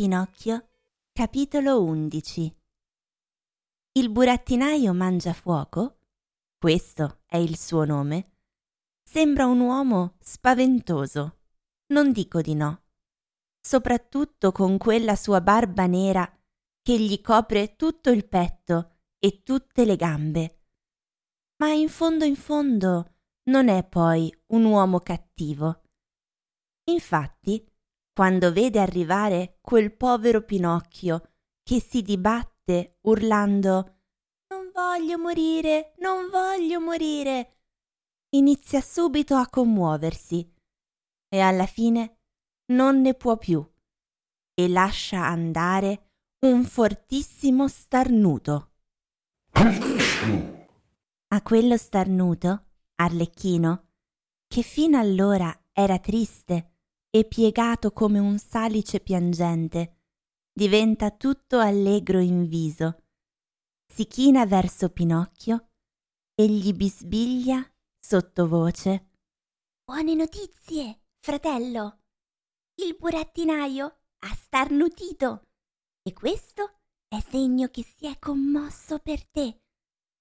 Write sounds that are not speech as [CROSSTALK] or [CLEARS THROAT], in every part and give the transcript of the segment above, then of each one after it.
Pinocchio, capitolo 11 Il burattinaio mangia fuoco, questo è il suo nome, sembra un uomo spaventoso, non dico di no, soprattutto con quella sua barba nera che gli copre tutto il petto e tutte le gambe. Ma in fondo in fondo non è poi un uomo cattivo. Infatti, quando vede arrivare quel povero Pinocchio che si dibatte urlando Non voglio morire, non voglio morire, inizia subito a commuoversi e alla fine non ne può più e lascia andare un fortissimo starnuto. A quello starnuto, Arlecchino, che fino allora era triste e piegato come un salice piangente, diventa tutto allegro in viso. Si china verso Pinocchio e gli bisbiglia sottovoce. Buone notizie, fratello! Il burattinaio ha starnutito e questo è segno che si è commosso per te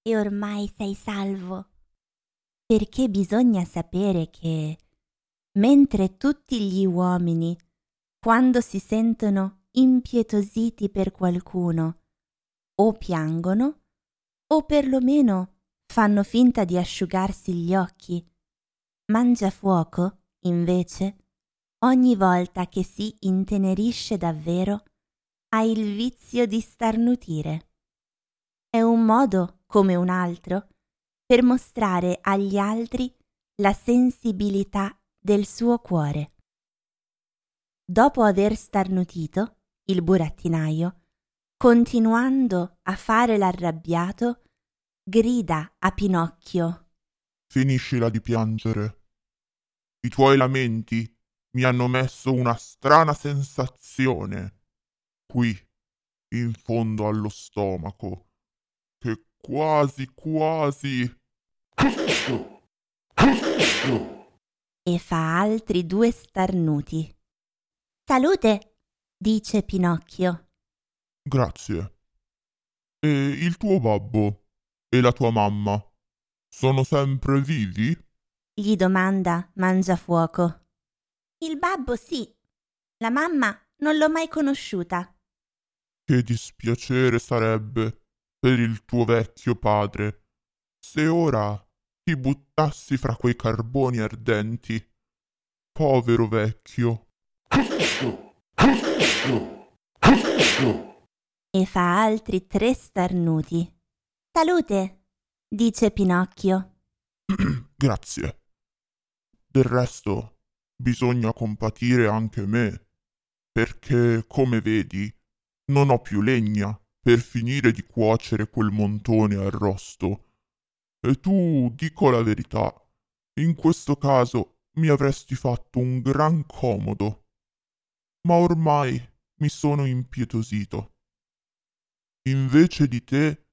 e ormai sei salvo. Perché bisogna sapere che mentre tutti gli uomini, quando si sentono impietositi per qualcuno, o piangono, o perlomeno fanno finta di asciugarsi gli occhi. Mangiafuoco, invece, ogni volta che si intenerisce davvero, ha il vizio di starnutire. È un modo, come un altro, per mostrare agli altri la sensibilità del suo cuore. Dopo aver starnutito, il burattinaio, continuando a fare l'arrabbiato, grida a Pinocchio. Finiscila di piangere. I tuoi lamenti mi hanno messo una strana sensazione qui, in fondo allo stomaco, che quasi quasi e fa altri due starnuti. Salute, dice Pinocchio. Grazie. E il tuo babbo e la tua mamma sono sempre vivi? gli domanda Mangiafuoco. Il babbo sì, la mamma non l'ho mai conosciuta. Che dispiacere sarebbe per il tuo vecchio padre se ora ti buttassi fra quei carboni ardenti. Povero vecchio. E fa altri tre starnuti. Salute, dice Pinocchio. [CLEARS THROAT] Grazie. Del resto, bisogna compatire anche me, perché, come vedi, non ho più legna per finire di cuocere quel montone arrosto e tu, dico la verità, in questo caso mi avresti fatto un gran comodo. Ma ormai mi sono impietosito. Invece di te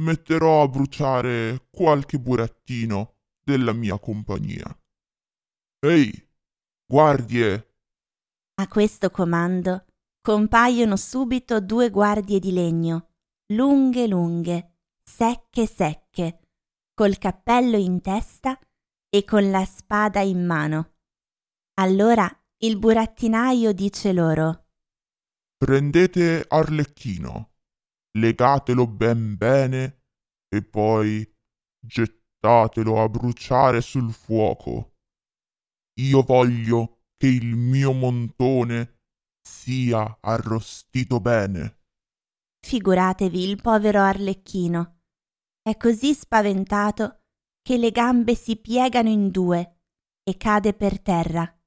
metterò a bruciare qualche burattino della mia compagnia. Ehi, guardie! A questo comando compaiono subito due guardie di legno, lunghe lunghe, secche secche, col cappello in testa e con la spada in mano. Allora il burattinaio dice loro Prendete Arlecchino, legatelo ben bene e poi gettatelo a bruciare sul fuoco. Io voglio che il mio montone sia arrostito bene. Figuratevi il povero Arlecchino è così spaventato che le gambe si piegano in due e cade per terra.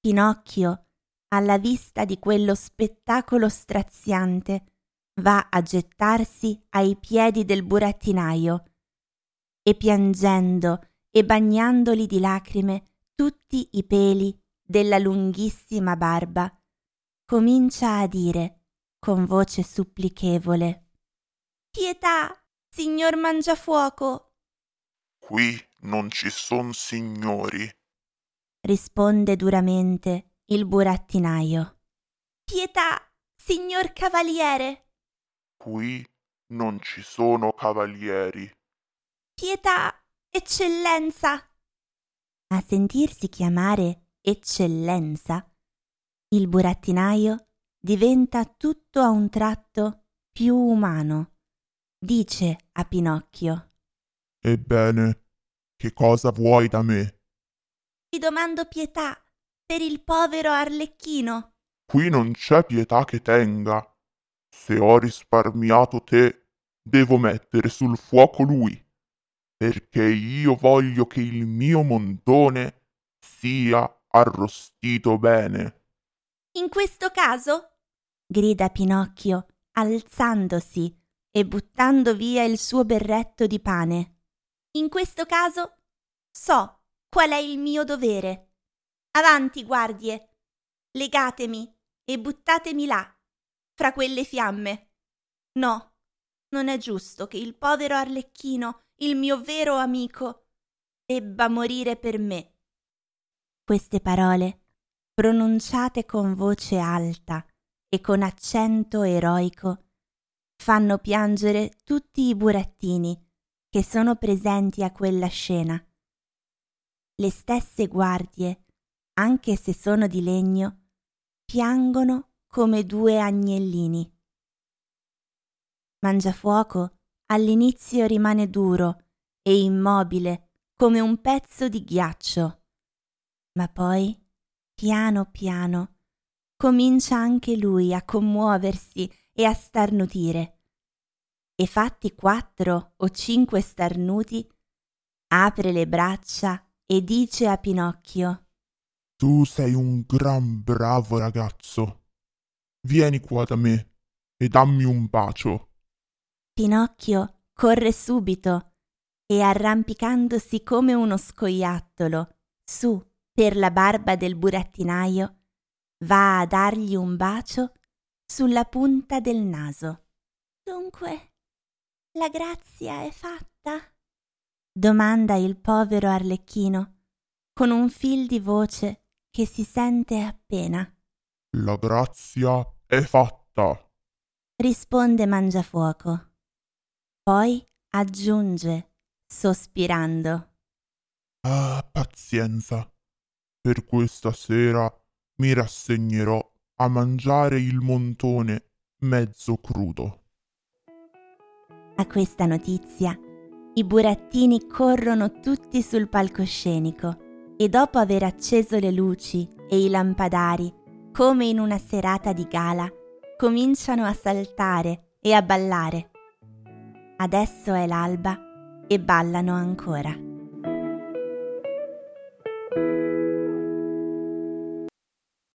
Pinocchio, alla vista di quello spettacolo straziante, va a gettarsi ai piedi del burattinaio e piangendo e bagnandoli di lacrime tutti i peli della lunghissima barba, comincia a dire con voce supplichevole Pietà, Signor Mangiafuoco. Qui non ci son signori, risponde duramente il burattinaio. Pietà, signor cavaliere. Qui non ci sono cavalieri. Pietà, eccellenza. A sentirsi chiamare eccellenza, il burattinaio diventa tutto a un tratto più umano. Dice a Pinocchio. Ebbene, che cosa vuoi da me? Ti domando pietà per il povero Arlecchino. Qui non c'è pietà che tenga. Se ho risparmiato te, devo mettere sul fuoco lui, perché io voglio che il mio montone sia arrostito bene. In questo caso? grida Pinocchio, alzandosi e buttando via il suo berretto di pane. In questo caso so qual è il mio dovere. Avanti, guardie, legatemi e buttatemi là, fra quelle fiamme. No, non è giusto che il povero Arlecchino, il mio vero amico, debba morire per me. Queste parole, pronunciate con voce alta e con accento eroico, fanno piangere tutti i burattini che sono presenti a quella scena. Le stesse guardie, anche se sono di legno, piangono come due agnellini. Mangiafuoco all'inizio rimane duro e immobile come un pezzo di ghiaccio, ma poi, piano piano, comincia anche lui a commuoversi e a starnutire. E fatti quattro o cinque starnuti, apre le braccia e dice a Pinocchio Tu sei un gran bravo ragazzo. Vieni qua da me e dammi un bacio. Pinocchio corre subito e arrampicandosi come uno scoiattolo su per la barba del burattinaio, va a dargli un bacio sulla punta del naso. Dunque, la grazia è fatta? domanda il povero Arlecchino con un fil di voce che si sente appena. La grazia è fatta, risponde Mangiafuoco. Poi aggiunge, sospirando. Ah, pazienza. Per questa sera mi rassegnerò a mangiare il montone mezzo crudo. A questa notizia i burattini corrono tutti sul palcoscenico e dopo aver acceso le luci e i lampadari, come in una serata di gala, cominciano a saltare e a ballare. Adesso è l'alba e ballano ancora.